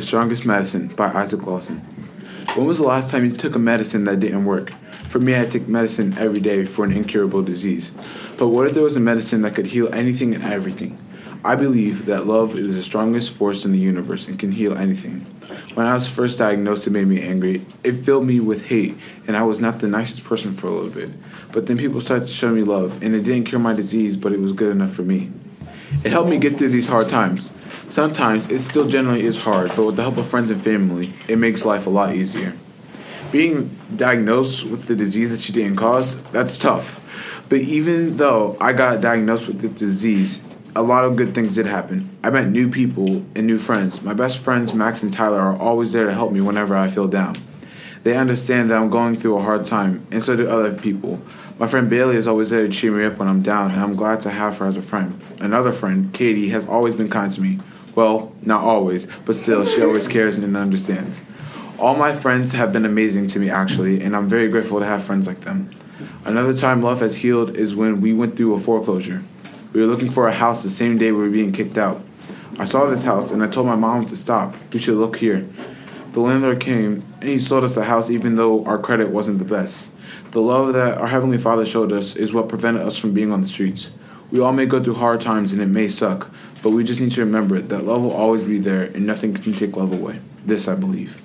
The Strongest Medicine by Isaac Lawson. When was the last time you took a medicine that didn't work? For me, I take medicine every day for an incurable disease. But what if there was a medicine that could heal anything and everything? I believe that love is the strongest force in the universe and can heal anything. When I was first diagnosed, it made me angry. It filled me with hate, and I was not the nicest person for a little bit. But then people started to show me love, and it didn't cure my disease, but it was good enough for me. It helped me get through these hard times. Sometimes it still generally is hard, but with the help of friends and family, it makes life a lot easier. Being diagnosed with the disease that you didn't cause, that's tough. But even though I got diagnosed with the disease, a lot of good things did happen. I met new people and new friends. My best friends, Max and Tyler, are always there to help me whenever I feel down. They understand that I'm going through a hard time, and so do other people. My friend Bailey is always there to cheer me up when I'm down, and I'm glad to have her as a friend. Another friend, Katie, has always been kind to me. Well, not always, but still, she always cares and understands. All my friends have been amazing to me, actually, and I'm very grateful to have friends like them. Another time love has healed is when we went through a foreclosure. We were looking for a house the same day we were being kicked out. I saw this house and I told my mom to stop. We should look here. The landlord came and he sold us a house even though our credit wasn't the best. The love that our Heavenly Father showed us is what prevented us from being on the streets. We all may go through hard times and it may suck, but we just need to remember that love will always be there and nothing can take love away. This I believe.